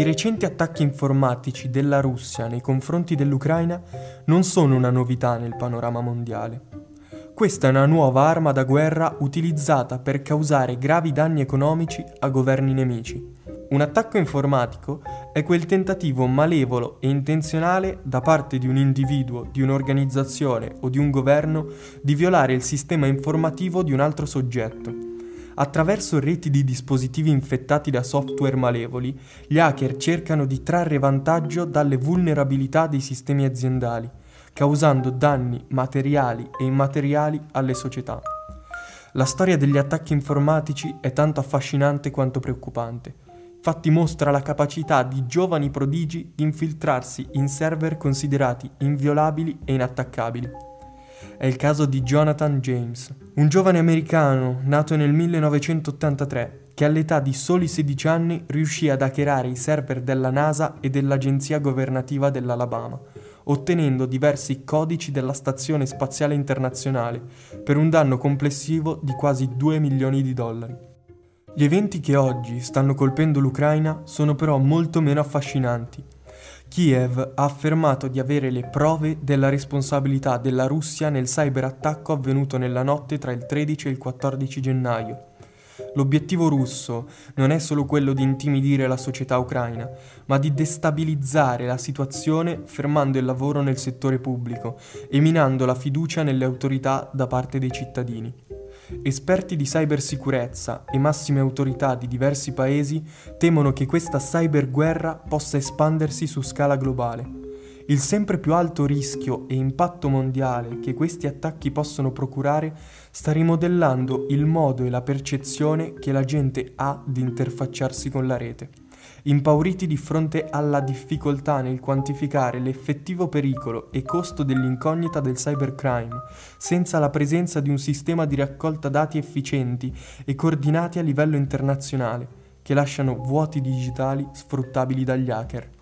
I recenti attacchi informatici della Russia nei confronti dell'Ucraina non sono una novità nel panorama mondiale. Questa è una nuova arma da guerra utilizzata per causare gravi danni economici a governi nemici. Un attacco informatico è quel tentativo malevolo e intenzionale da parte di un individuo, di un'organizzazione o di un governo di violare il sistema informativo di un altro soggetto Attraverso reti di dispositivi infettati da software malevoli, gli hacker cercano di trarre vantaggio dalle vulnerabilità dei sistemi aziendali, causando danni materiali e immateriali alle società. La storia degli attacchi informatici è tanto affascinante quanto preoccupante. Infatti mostra la capacità di giovani prodigi di infiltrarsi in server considerati inviolabili e inattaccabili. È il caso di Jonathan James, un giovane americano nato nel 1983 che all'età di soli 16 anni riuscì ad hackerare i server della NASA e dell'Agenzia governativa dell'Alabama, ottenendo diversi codici della Stazione Spaziale Internazionale per un danno complessivo di quasi 2 milioni di dollari. Gli eventi che oggi stanno colpendo l'Ucraina sono però molto meno affascinanti Kiev ha affermato di avere le prove della responsabilità della Russia nel cyberattacco avvenuto nella notte tra il 13 e il 14 gennaio. L'obiettivo russo non è solo quello di intimidire la società ucraina, ma di destabilizzare la situazione fermando il lavoro nel settore pubblico e minando la fiducia nelle autorità da parte dei cittadini. Esperti di cybersicurezza e massime autorità di diversi paesi temono che questa cyberguerra possa espandersi su scala globale. Il sempre più alto rischio e impatto mondiale che questi attacchi possono procurare sta rimodellando il modo e la percezione che la gente ha di interfacciarsi con la rete impauriti di fronte alla difficoltà nel quantificare l'effettivo pericolo e costo dell'incognita del cybercrime, senza la presenza di un sistema di raccolta dati efficienti e coordinati a livello internazionale, che lasciano vuoti digitali sfruttabili dagli hacker.